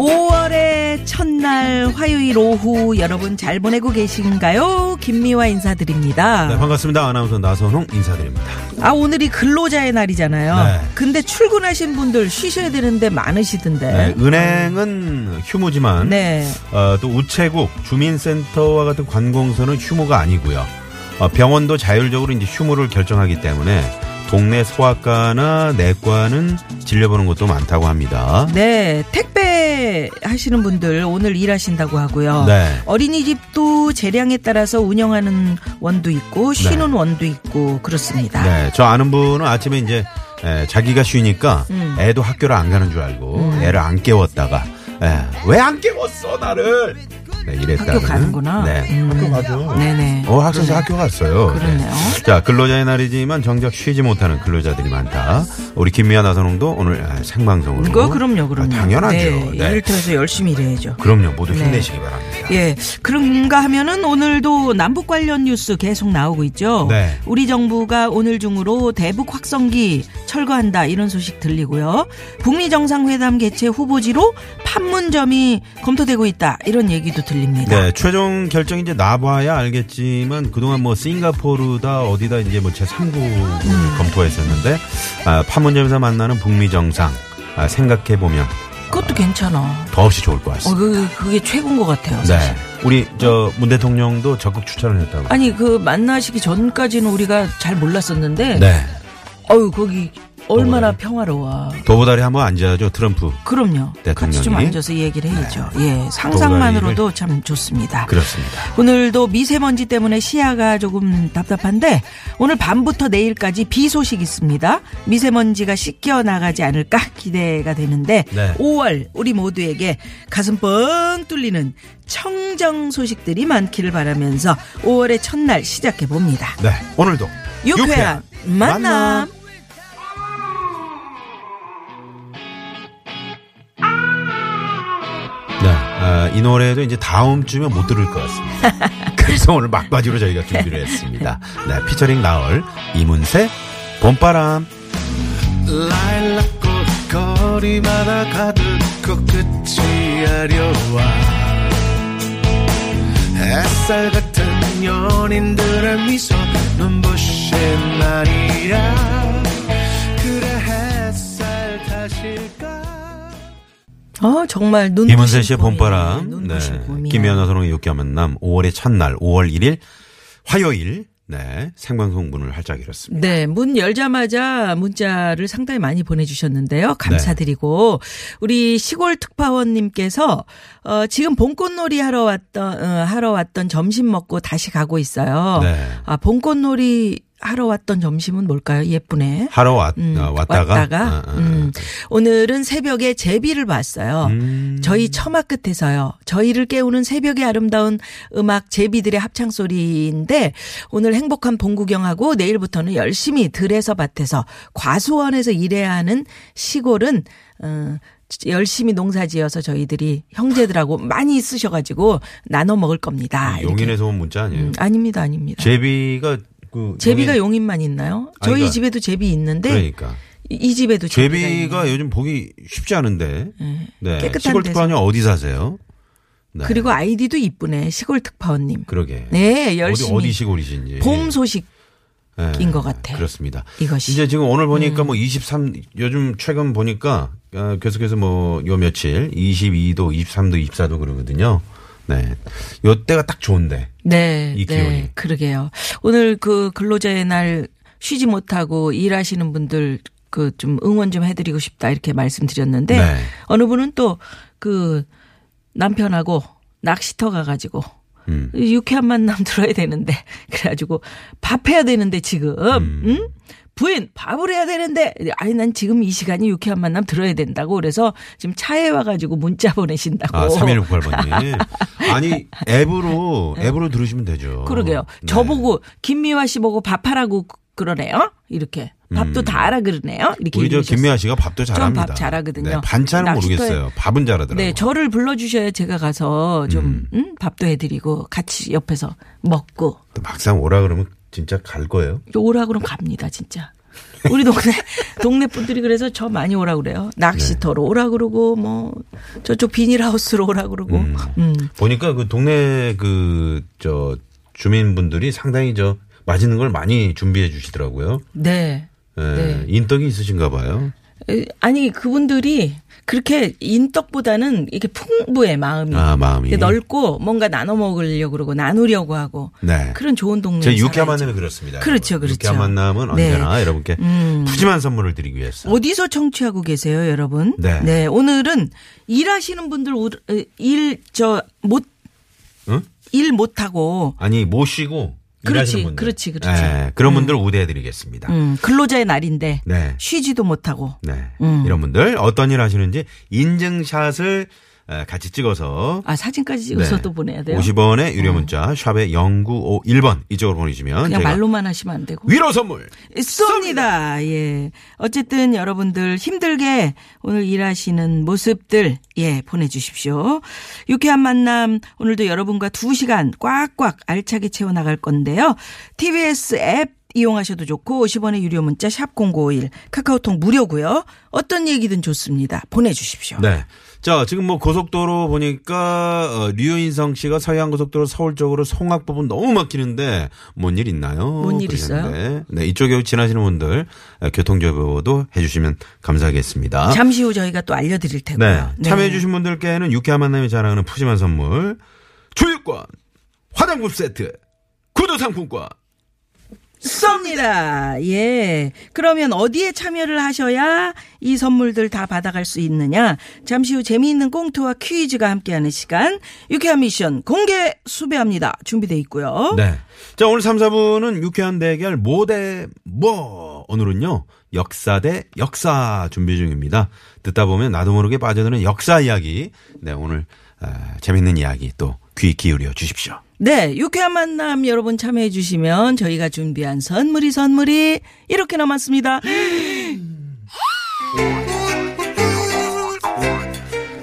5월의 첫날 화요일 오후 여러분 잘 보내고 계신가요? 김미화 인사드립니다. 네, 반갑습니다 아나운서 나선홍 인사드립니다 아 오늘이 근로자의 날이잖아요. 네. 근데 출근하신 분들 쉬셔야 되는데 많으시던데. 네, 은행은 휴무지만 네. 어, 또 우체국 주민센터와 같은 관공서는 휴무가 아니고요 어, 병원도 자율적으로 이제 휴무를 결정하기 때문에 동네 소아과나 내과는 진료보는 것도 많다고 합니다 네, 택배 하시는 분들 오늘 일하신다고 하고요. 네. 어린이집도 재량에 따라서 운영하는 원도 있고 쉬는 원도 있고 그렇습니다. 네, 저 아는 분은 아침에 이제 에, 자기가 쉬니까 음. 애도 학교를 안 가는 줄 알고 애를 안 깨웠다가 왜 안 깨웠어 나를 네, 이랬다는 학교 가는구나. 네, 음. 학교 가죠. 네네. 어, 학생들 학교 갔어요. 그러네요. 네. 자, 근로자의 날이지만 정작 쉬지 못하는 근로자들이 많다. 우리 김미아 나선홍도 오늘 아, 생방송으로. 그거 그럼요, 그럼요. 아, 당연하죠. 네, 네. 일터에서 열심히 일해야죠. 그럼요. 모두 네. 힘내시기 바랍니다. 예, 그런가 하면은 오늘도 남북 관련 뉴스 계속 나오고 있죠. 네. 우리 정부가 오늘 중으로 대북 확성기 철거한다 이런 소식 들리고요. 북미 정상회담 개최 후보지로 판문점이 검토되고 있다 이런 얘기도 들립니다. 네, 최종 결정이 이제 나봐야 알겠지만 그동안 뭐 싱가포르다 어디다 이제 뭐 제3국 음. 검토했었는데 아, 판문점에서 만나는 북미 정상 아, 생각해 보면 그것도 괜찮아. 더없이 좋을 것 어, 같습니다. 그, 그게 최고인 것 같아요. 사실. 네, 우리 저 문 대통령도 적극 추천을 했다고. 아니 그 만나시기 전까지는 우리가 잘 몰랐었는데, 네, 어유 거기 얼마나. 평화로워. 도보다리 한번 앉아야죠 트럼프. 그럼요. 같이 좀 대통령이. 앉아서 얘기를 해야죠. 예, 상상만으로도 참 좋습니다. 그렇습니다. 오늘도 미세먼지 때문에 시야가 조금 답답한데 오늘 밤부터 내일까지 비 소식 있습니다. 미세먼지가 씻겨 나가지 않을까 기대가 되는데 네. 5월 우리 모두에게 가슴 뻥 뚫리는 청정 소식들이 많기를 바라면서 5월의 첫날 시작해 봅니다. 네, 오늘도 유쾌한 만남. 네, 이 노래도 이제 다음 주면 못 들을 것 같습니다. 그래서 오늘 막바지로 저희가 준비를 했습니다. 네, 피처링 나얼 이문세 봄바람. 라일락꽃 거리마다 가득 코끝이 아려와 햇살 같은 연인들의 미소 눈부신 날이야 그래 햇살 탓일까 어 정말 눈 이문세 씨의 봄바람. 네. 김연아 선홍의 만남 5월의 첫날 5월 1일 화요일 네, 생방송 문을 활짝 열었습니다. 네, 문 열자마자 문자를 상당히 많이 보내주셨는데요. 감사드리고 우리 시골 특파원님께서 어, 지금 봄꽃놀이 하러 왔던 어, 하러 왔던 점심 먹고 다시 가고 있어요. 네. 아 봄꽃놀이 하러 왔던 점심은 뭘까요? 예쁘네. 하러 왔, 음, 어, 왔다가, 왔다가 어, 어, 음. 오늘은 새벽에 제비를 봤어요. 음. 저희 처마 끝에서요. 저희를 깨우는 새벽의 아름다운 음악 제비들의 합창 소리인데 오늘 행복한 봄 구경하고 내일부터는 열심히 들에서 밭에서 과수원에서 일해야 하는 시골은 어 열심히 농사지어서 저희들이 형제들하고 많이 쓰셔가지고 나눠 먹을 겁니다. 용인에서 온 문자 아니에요? 음, 아닙니다, 아닙니다. 제비가 그 제비가 용인- 용인만 있나요? 저희 아니, 그러니까- 집에도 제비 있는데 그러니까 이, 이 집에도 제비가 제비가. 요즘 보기 쉽지 않은데. 네. 깨끗한 시골. 특파원이 어디 사세요? 네. 그리고 아이디도 이쁘네. 시골 특파원님. 그러게. 네, 열심히. 어디 어디 시골이신지. 봄 소식 네, 인것 같아요. 그렇습니다. 이것이. 음. 이제 지금 오늘 보니까 뭐 23, 요즘 최근 보니까 어, 계속해서 뭐 요 며칠 22도, 23도, 24도 그러거든요. 네. 요 때가 딱 좋은데. 네, 이 네, 기온이. 그러게요. 오늘 그 근로자의 날 쉬지 못하고 일하시는 분들 그 좀 응원 좀 해드리고 싶다 이렇게 말씀드렸는데 네. 어느 분은 또 그 남편하고 낚시터 가가지고 음. 유쾌한 만남 들어야 되는데 그래가지고 밥 해야 되는데 지금 음. 부인 밥을 해야 되는데 아니 난 지금 이 시간이 유쾌한 만남 들어야 된다고 그래서 지금 차에 와가지고 문자 보내신다고. 아, 3168번님. 아니, 앱으로, 앱으로 들으시면 되죠. 그러게요. 네. 저보고 김미화 씨 보고 밥하라고 그러네요. 이렇게 밥도 다 알아 그러네요. 이렇게 음. 우리 저. 김미아 씨가 밥도 잘합니다. 밥 잘하거든요. 네, 반찬은 모르겠어요. 밥은 잘하더라고요. 네, 저를 불러주셔야 제가 가서 좀 음, 밥도 해드리고 같이 옆에서 먹고 또 막상 오라 그러면 진짜 갈 거예요. 오라 그러면 갑니다, 진짜. 우리 동네 동네 분들이 그래서 저 많이 오라 그래요. 낚시터로 오라 그러고 뭐 저쪽 비닐하우스로 오라 그러고. 음. 보니까 그 동네 그 저 주민분들이 상당히 저 맛있는 걸 많이 준비해 주시더라고요. 네. 예, 네. 인덕이 있으신가 봐요. 에, 아니 그분들이 그렇게 인덕보다는 이게 풍부해 마음이. 아, 마음이. 넓고 뭔가 나눠 먹으려고 그러고 나누려고 하고 네. 그런 좋은 동네. 제 유쾌한 만남이 그렇습니다. 그렇죠, 여러분. 그렇죠. 유쾌한 만남은 네. 언제나 여러분께 음. 푸짐한 선물을 드리기 위해서. 어디서 청취하고 계세요, 여러분? 네. 오늘은 일하시는 분들 일 저못일 응? 못하고 아니 모시고 그렇지, 분들. 그렇지, 그렇지. 예, 그런 분들 우대해 드리겠습니다. 음, 근로자의 날인데 네. 쉬지도 못하고 네. 음. 이런 분들 어떤 일 하시는지 인증샷을 에, 같이 찍어서 아 사진까지 찍어서 네. 또 보내야 돼요. 50원의 유료 문자 샵에 0951번 이쪽으로 보내주시면 그냥 말로만 하시면 안 되고. 위로 선물 쏩니다. 예. 어쨌든 여러분들 힘들게 오늘 일하시는 모습들 예 보내주십시오. 유쾌한 만남 오늘도 여러분과 두 시간 꽉꽉 알차게 채워 나갈 건데요. TBS 앱 이용하셔도 좋고 50원의 유료 문자 샵 #0951 카카오톡 무료고요. 어떤 얘기든 좋습니다. 보내주십시오. 네. 자, 지금 뭐 고속도로 보니까 어, 류인성 씨가 서해안 고속도로 서울 쪽으로 송악 부분 너무 막히는데 뭔 일 있나요? 뭔 일 있어요? 그러셨는데. 네, 이쪽에 지나시는 분들 어, 교통 정보도 해주시면 감사하겠습니다. 잠시 후 저희가 또 알려드릴 네, 테고요. 참여해주신 분들께는 유쾌한 만남이 자랑하는 푸짐한 선물 주유권, 화장품 세트, 구두 상품권. 쏩니다. 예. 그러면 어디에 참여를 하셔야 이 선물들 다 받아갈 수 있느냐? 잠시 후 재미있는 꽁트와 퀴즈가 함께하는 시간. 유쾌한 미션 공개 수배합니다. 준비돼 있고요. 네. 자, 오늘 3, 4부는 유쾌한 대결 모대 뭐 오늘은요. 역사 대 역사 준비 중입니다. 듣다 보면 나도 모르게 빠져드는 역사 이야기. 네, 오늘 아, 재밌는 이야기 또 귀 기울여 주십시오. 네, 유쾌한 만남 여러분 참여해 주시면 저희가 준비한 선물이 선물이 이렇게 남았습니다.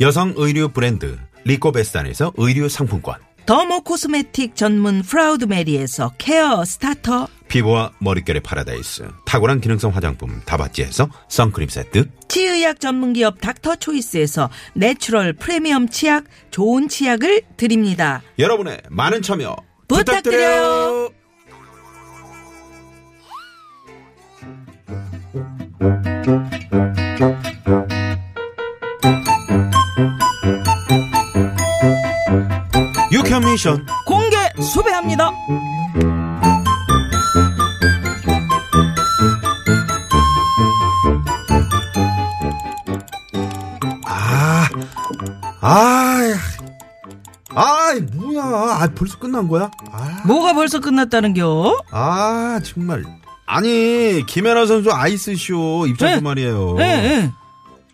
여성 의류 브랜드 리코베스탄에서 의류 상품권. dermo cosmetic 전문 프라우드 메리에서 care starter 피부와 머릿결의 파라다이스 탁월한 기능성 화장품 다바찌에서 선크림 세트. 치의학 전문기업 닥터 초이스에서 natural 프리미엄 치약 좋은 치약을 드립니다 여러분의 많은 참여 부탁드려요. 부탁드려요. 미션 공개 수배합니다 아, 아, 아, 뭐야? 아, 벌써 끝난 거야? 아, 뭐가 벌써 끝났다는겨 아, 정말. 아니, 김연아 선수 아이스쇼 입장권 네. 말이에요. 예, 예.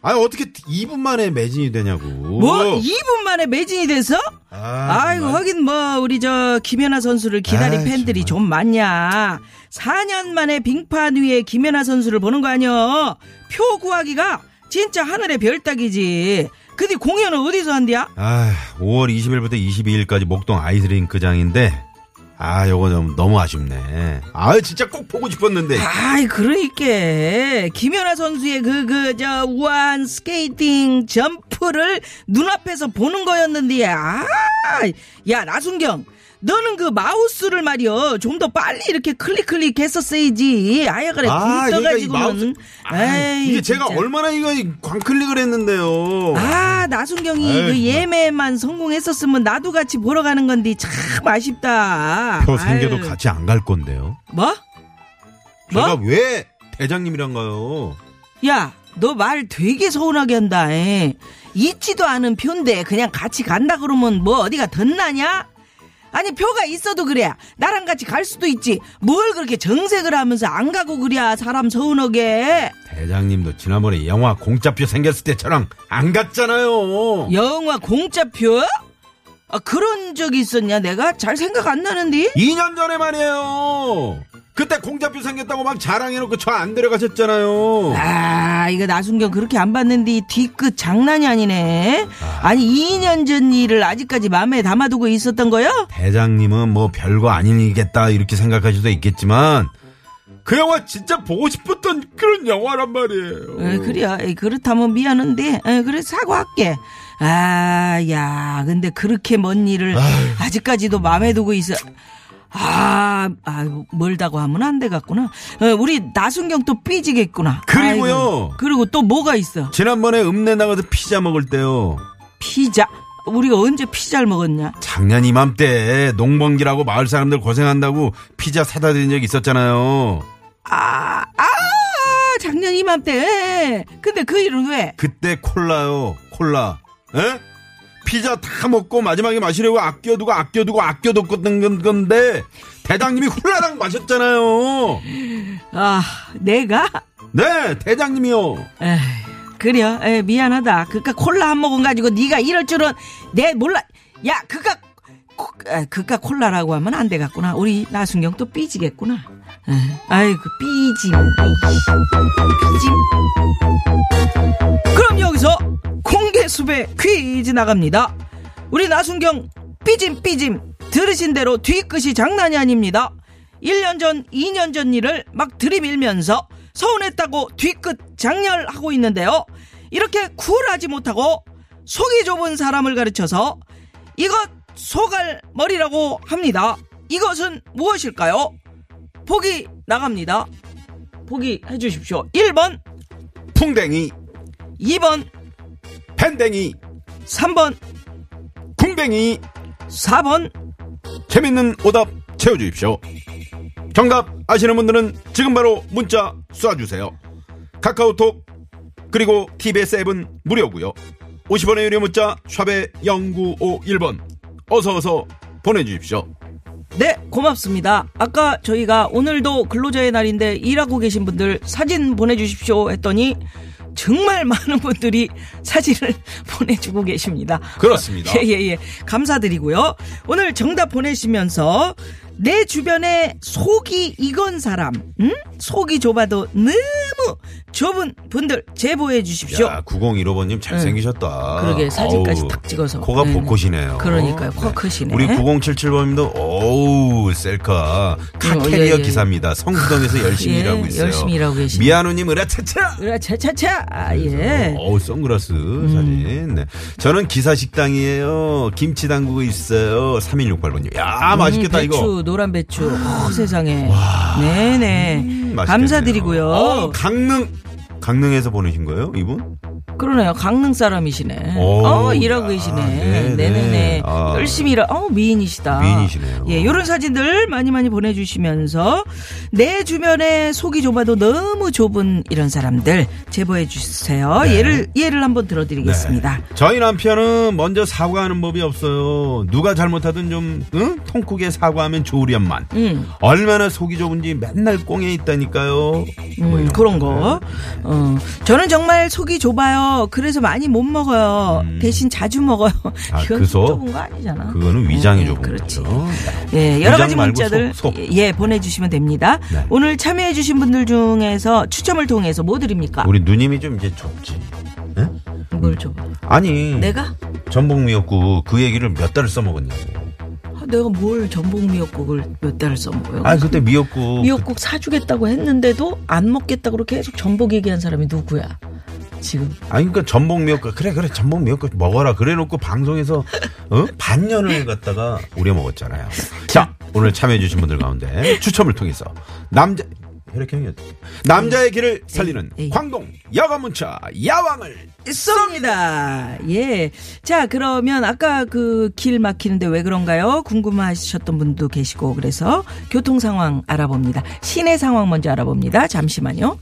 아니, 어떻게 2분 만에 매진이 되냐고. 뭐 2분 만에 매진이 돼서? 아, 정말. 하긴 뭐 우리 저 김연아 선수를 기다린 아이, 팬들이 정말. 좀 많냐. 4년 만에 빙판 위에 김연아 선수를 보는 거 아니여. 표 구하기가 진짜 하늘의 별 따기지. 근데 공연은 어디서 한디야? 아, 5월 20일부터 22일까지 목동 아이스링크장인데, 아, 요거 좀 너무 아쉽네. 아, 진짜 꼭 보고 싶었는데. 아이 그러니까 김연아 선수의 그 그 저 우아한 스케이팅 점프를 눈앞에서 보는 거였는데 아, 야 나순경 너는 그 마우스를 말이여 좀 더 빨리 이렇게 클릭 클릭 했었어야지. 아예 그래 아, 굴 그러니까 이 떠가지고는. 아, 에이, 이게 제가 진짜. 얼마나 이거 광클릭을 했는데요. 아 나순경이 에이, 그 예매만 성공했었으면 나도 같이 보러 가는 건데 참 아쉽다. 표 생겨도 아유. 같이 안 갈 건데요. 뭐? 제가 뭐? 왜 대장님이란가요? 야, 너 말 되게 서운하게 한다. 에. 있지도 않은 표인데 그냥 같이 간다 그러면 뭐 어디가 덧나냐? 아니 표가 있어도 그래. 나랑 같이 갈 수도 있지. 뭘 그렇게 정색을 하면서 안 가고 그래. 사람 서운하게. 대장님도 지난번에 영화 공짜표 생겼을 때 저랑 안 갔잖아요. 영화 공짜표? 아, 그런 적이 있었냐? 내가 잘 생각 안 나는데. 2년 전에 말이에요. 그때 공짜표 생겼다고 막 자랑해놓고 저 안 데려가셨잖아요. 아, 이거 나순경 그렇게 안 봤는데 뒤끝 장난이 아니네. 아 니 2년 전 일을 아직까지 마음에 담아두고 있었던 거요? 대장님은 뭐 별거 아니겠다 이렇게 생각하실 수도 있겠지만 그 영화 진짜 보고 싶었던 그런 영화란 말이에요. 에. 에이, 그렇다면 미안한데, 에, 그래 사과할게. 아, 야, 근데 그렇게 먼 일을 아직까지도 마음에 두고 있어. 아, 아, 멀다고 하면 안 되겠구나. 어, 우리 나순경 또 삐지겠구나. 그리고요. 아이고, 그리고 또 뭐가 있어? 지난번에 읍내 나가서 피자 먹을 때요. 피자. 우리가 언제 피자를 먹었냐? 작년 이맘때 농번기라고 마을 사람들 고생한다고 피자 사다 드린 적 있었잖아요. 아, 아, 작년 이맘때. 근데 그 일은 왜? 그때 콜라요. 콜라. 에? 피자 다 먹고 마지막에 마시려고 아껴두고 아껴두고 아껴뒀던 건- 건데 대장님이 콜라랑 마셨잖아요. 아, 내가? 네, 대장님이요. 에이, 그래요. 에이, 미안하다. 그까 콜라 한 모금 가지고 네가 이럴 줄은 내 몰라. 야, 그까 그까 콜라라고 하면 안 되겠구나. 우리 나순경 또 삐지겠구나. 아이고 삐짐. 삐짐. 그럼 여기서 공개 수배 퀴즈 나갑니다. 우리 나순경 삐짐 삐짐 들으신 대로 뒤끝이 장난이 아닙니다. 1년 전, 2년 전 일을 막 들이밀면서 서운했다고 뒤끝 장렬하고 있는데요. 이렇게 쿨하지 못하고 속이 좁은 사람을 가르쳐서 이것 소갈 머리라고 합니다. 이것은 무엇일까요? 보기 나갑니다. 보기 해주십시오. 1번, 풍뎅이, 2번, 팬댕이, 3번, 궁뎅이. 4번, 재밌는 오답 채워주십시오. 정답 아시는 분들은 지금 바로 문자 쏴주세요. 카카오톡 그리고 TBS 앱은 무료고요. 50원의 유료 문자 샵의 0951번 어서 어서 보내주십시오. 네, 고맙습니다. 아까 저희가 오늘도 근로자의 날인데 일하고 계신 분들 사진 보내주십시오 했더니 정말 많은 분들이 사진을 보내주고 계십니다. 그렇습니다. 예, 예, 예. 감사드리고요. 오늘 정답 보내시면서 내 주변에 속이 익은 사람, 음? 속이 좁아도 너무 좁은 분들 제보해 주십시오. 야 9015번님 잘생기셨다. 그러게, 사진까지 어우, 탁 찍어서. 코가 네. 복코시네요. 그러니까요, 코가 크시네. 우리 9077번님도 오우 셀카 카 어, 캐리어 예, 예. 기사입니다. 성수동에서 열심히 예, 일하고 있어요. 열심히 일하고 계십니다. 미아누님 으라차차. 으라, 차차차. 아, 예. 어우 선글라스 사진. 네. 저는 기사 식당이에요. 김치 담그고 있어요. 3168번님. 야 맛있겠다 음, 배추, 이거. 노란 배추. 어, 세상에. 네네. 맛있겠네요. 감사드리고요. 어, 강릉 강릉에서 보내신 거예요, 이분? 그러네요. 강릉 사람이시네. 오, 어, 일하고 야, 계시네. 네네. 네네네. 아. 열심히 일하, 어, 미인이시다. 미인이시네요. 예, 요런 사진들 많이 많이 보내주시면서 내 주변에 속이 좁아도 너무 좁은 이런 사람들 제보해 주세요. 네. 예를, 예를 한번 들어드리겠습니다. 저희 남편은 먼저 사과하는 법이 없어요. 누가 잘못하든 좀 응? 통크게 사과하면 좋으련만. 음. 얼마나 속이 좁은지 맨날 꽁에 있다니까요. 뭐 음, 이런 그런 거. 거. 어, 저는 정말 속이 좁아요. 그래서 많이 못 먹어요. 대신 자주 먹어요. 음. 아, 이건 그 속? 좁은 거 아니잖아. 그거는 위장이 음, 좁은 그렇지. 거죠. 예, 여러 가지 문자들 속, 속. 예 보내주시면 됩니다. 네. 오늘 참여해주신 분들 중에서 추첨을 통해서 뭐 드립니까? 우리 누님이 좀 이제 좁지. 뭘 줘? 아니. 내가? 전복 미역국 그 얘기를 몇 달을 써먹었냐고. 아, 내가 뭘 전복 미역국을 몇 달을 써먹어요? 아 그때 미역국. 미역국 사주겠다고 했는데도 안 먹겠다고 계속 전복 얘기한 사람이 누구야? 지금. 아니 그러니까 전복 미역국 그래 그래 전복 미역국 먹어라 그래놓고 방송에서 어? 반년을 갖다가 우려 먹었잖아요. 자 오늘 참여해주신 분들 가운데 추첨을 통해서 남자 혈액형이었죠. 남자의 길을 살리는 에이. 광동 야간 문자 야왕을 쏩니다. 예. 자, 그러면 아까 그 길 막히는데 왜 그런가요? 궁금하셨던 분도 계시고 그래서 교통 상황 알아봅니다. 시내 상황 먼저 알아봅니다. 잠시만요.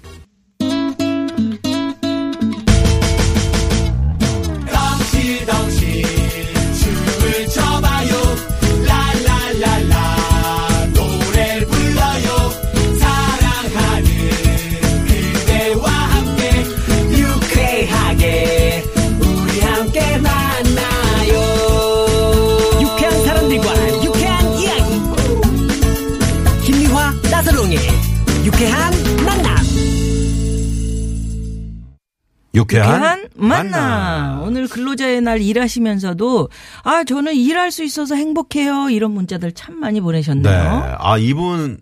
유쾌한, 유쾌한 만나. 오늘 근로자의 날 일하시면서도 아, 저는 일할 수 있어서 행복해요. 이런 문자들 참 많이 네. 보내셨네요. 아 이분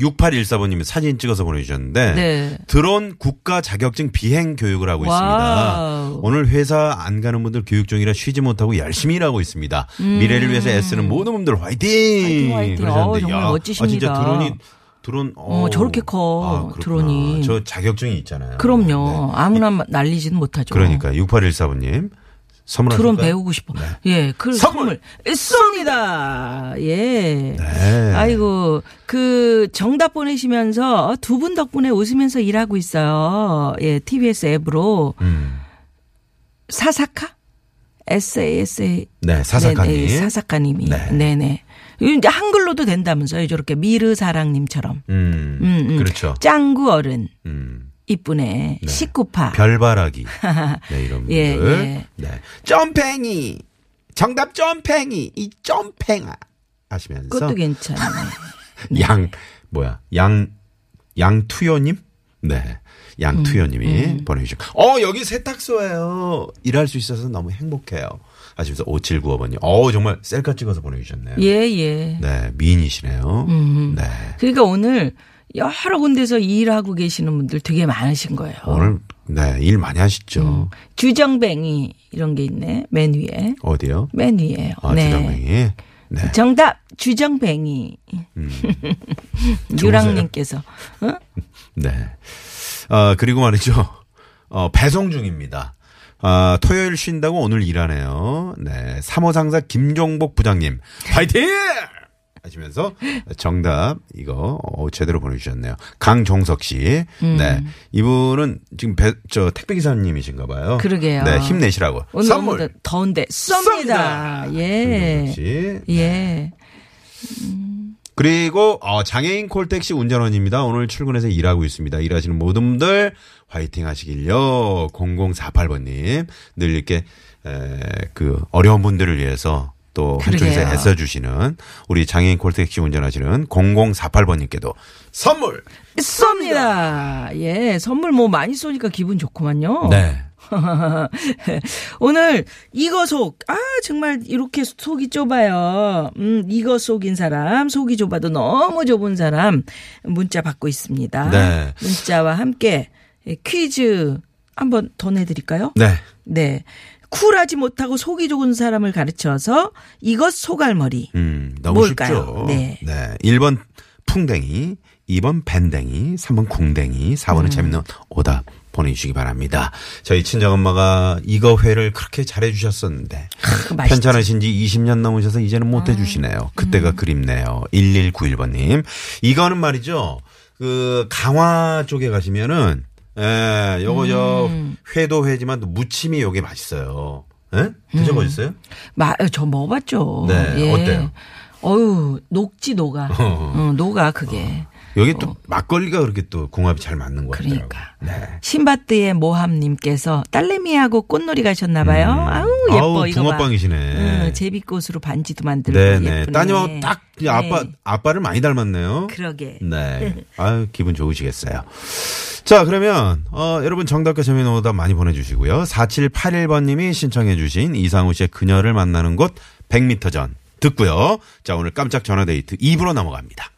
6814번님이 사진 찍어서 보내주셨는데 네. 드론 국가 자격증 비행 교육을 하고 있습니다. 오늘 회사 안 가는 분들 교육 중이라 쉬지 못하고 열심히 일하고 있습니다. 미래를 위해서 애쓰는 모든 분들 화이팅! 음. 화이팅, 화이팅. 그러셨는데, 어, 정말 야, 멋지십니다. 아, 진짜 드론이 드론 어, 저렇게 커, 그렇구나. 드론이. 저 자격증이 있잖아요. 그럼요. 네. 아무나 날리지는 못하죠. 그러니까 6814번님 선물 드론 배우고 싶어. 예, 그 선물! 선물 쏩니다. 예. 네. 아이고 그 정답 보내시면서 두 분 덕분에 웃으면서 일하고 있어요. 예, TBS 앱으로 음. 사사카 S A S A 네, 사사카님. 네네, 사사카님이 네. 네. 네 이제 한글로도 된다면서요. 저렇게 미르사랑님처럼. 음, 음, 음. 그렇죠. 짱구 어른 음. 이쁘네. 식구파. 별바라기. 네, 이런 분들. 예, 예. 네. 점팽이. 정답 점팽이. 이 점팽아. 하시면서. 그것도 괜찮네. 양, 뭐야. 양, 양투요님? 네. 양투요님이 음, 보내주셨고. 어, 여기 세탁소예요. 일할 수 있어서 너무 행복해요. 하시면서 5795번님. 어, 정말 셀카 찍어서 보내주셨네요. 예, 예. 네, 미인이시네요. 네. 그러니까 오늘 여러 군데서 일하고 계시는 분들 되게 많으신 거예요. 오늘, 네, 일 많이 하시죠. 음. 주정뱅이 이런 게 있네. 맨 위에. 어디요? 맨 위에. 아, 주정뱅이. 네. 정답 주정뱅이. 음. 유랑님께서 어? 네. 어, 그리고 말이죠. 어, 배송 중입니다. 아, 토요일 쉰다고 오늘 일하네요. 네. 3호 상사 김종복 부장님. 파이팅! 하시면서 정답 이거 어, 제대로 보내주셨네요. 강종석 씨. 음. 네. 이분은 지금 배, 저 택배 기사님이신가 봐요. 그러게요. 네. 힘내시라고. 오늘 선물. 더- 더운데 쏩니다. 예. 씨. 예. 그리고 어, 장애인 콜택시 운전원입니다. 오늘 출근해서 일하고 있습니다. 일하시는 모든 분들 화이팅 하시길요. 0048번님 늘 이렇게 에, 그 어려운 분들을 위해서 또 한쪽에서 그러게요. 애써주시는 우리 장애인 콜택시 운전하시는 0048번님께도 선물. 쏩니다. 예. 선물 뭐 많이 쏘니까 기분 좋구만요. 네. 오늘 이거 속, 아, 정말 이렇게 속이 좁아요. 음, 이거 속인 사람, 속이 좁아도 너무 좁은 사람 문자 받고 있습니다. 네. 문자와 함께 퀴즈 한번 더 내드릴까요? 네. 네. 쿨하지 못하고 속이 좁은 사람을 가르쳐서 이것 소갈머리. 음, 너무 뭘까요? 쉽죠. 네. 1번 풍뎅이, 2번 밴댕이, 3번 궁뎅이, 음. 4번은 재밌는 오답 보내주시기 바랍니다. 저희 친정엄마가 이거 회를 그렇게 잘해주셨었는데 맛있지. 편찮으신 지 20년 넘으셔서 이제는 못 해주시네요. 그때가 음. 그립네요. 1191번님. 이거는 말이죠. 그 강화 쪽에 가시면은 예, 요거 저 음. 회도 회지만 또 무침이 요게 맛있어요. 예? 드셔보셨어요? 마, 저 먹어봤죠. 네, 예. 어때요? 어유 녹지 녹아. 어. 어, 녹아 그게. 여기 또 막걸리가 그렇게 또 궁합이 잘 맞는 것 같더라고요. 그러니까. 네. 신바트의 모함님께서 딸내미하고 꽃놀이 가셨나 봐요. 아우 예뻐 음. 아우, 이거 봐. 붕어빵이시네. 응, 제비꽃으로 반지도 만들고 네네. 예쁘네. 따님하고 딱이 아빠 네. 아빠를 많이 닮았네요. 그러게. 네. 아유 기분 좋으시겠어요. 자 그러면 어, 여러분 정답과 재미있는 오답 많이 보내주시고요. 4781번님이 신청해주신 이상우 씨의 그녀를 만나는 곳 100m 전 듣고요. 자 오늘 깜짝 전화데이트 2부로 넘어갑니다.